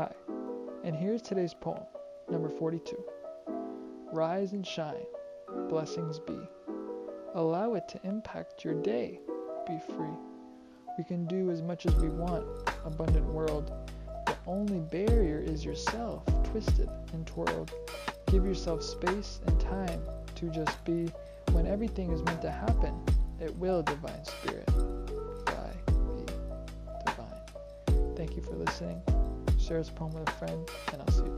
Hi, and here's today's poem, number 42. Rise and shine, blessings be. Allow it to impact your day. Be free. We can do as much as we want, abundant world. The only barrier is yourself, twisted and twirled. Give yourself space and time to just be. When everything is meant to happen, it will, divine spirit. Divine. Thank you for listening. Share this poem with a friend, and I'll see you.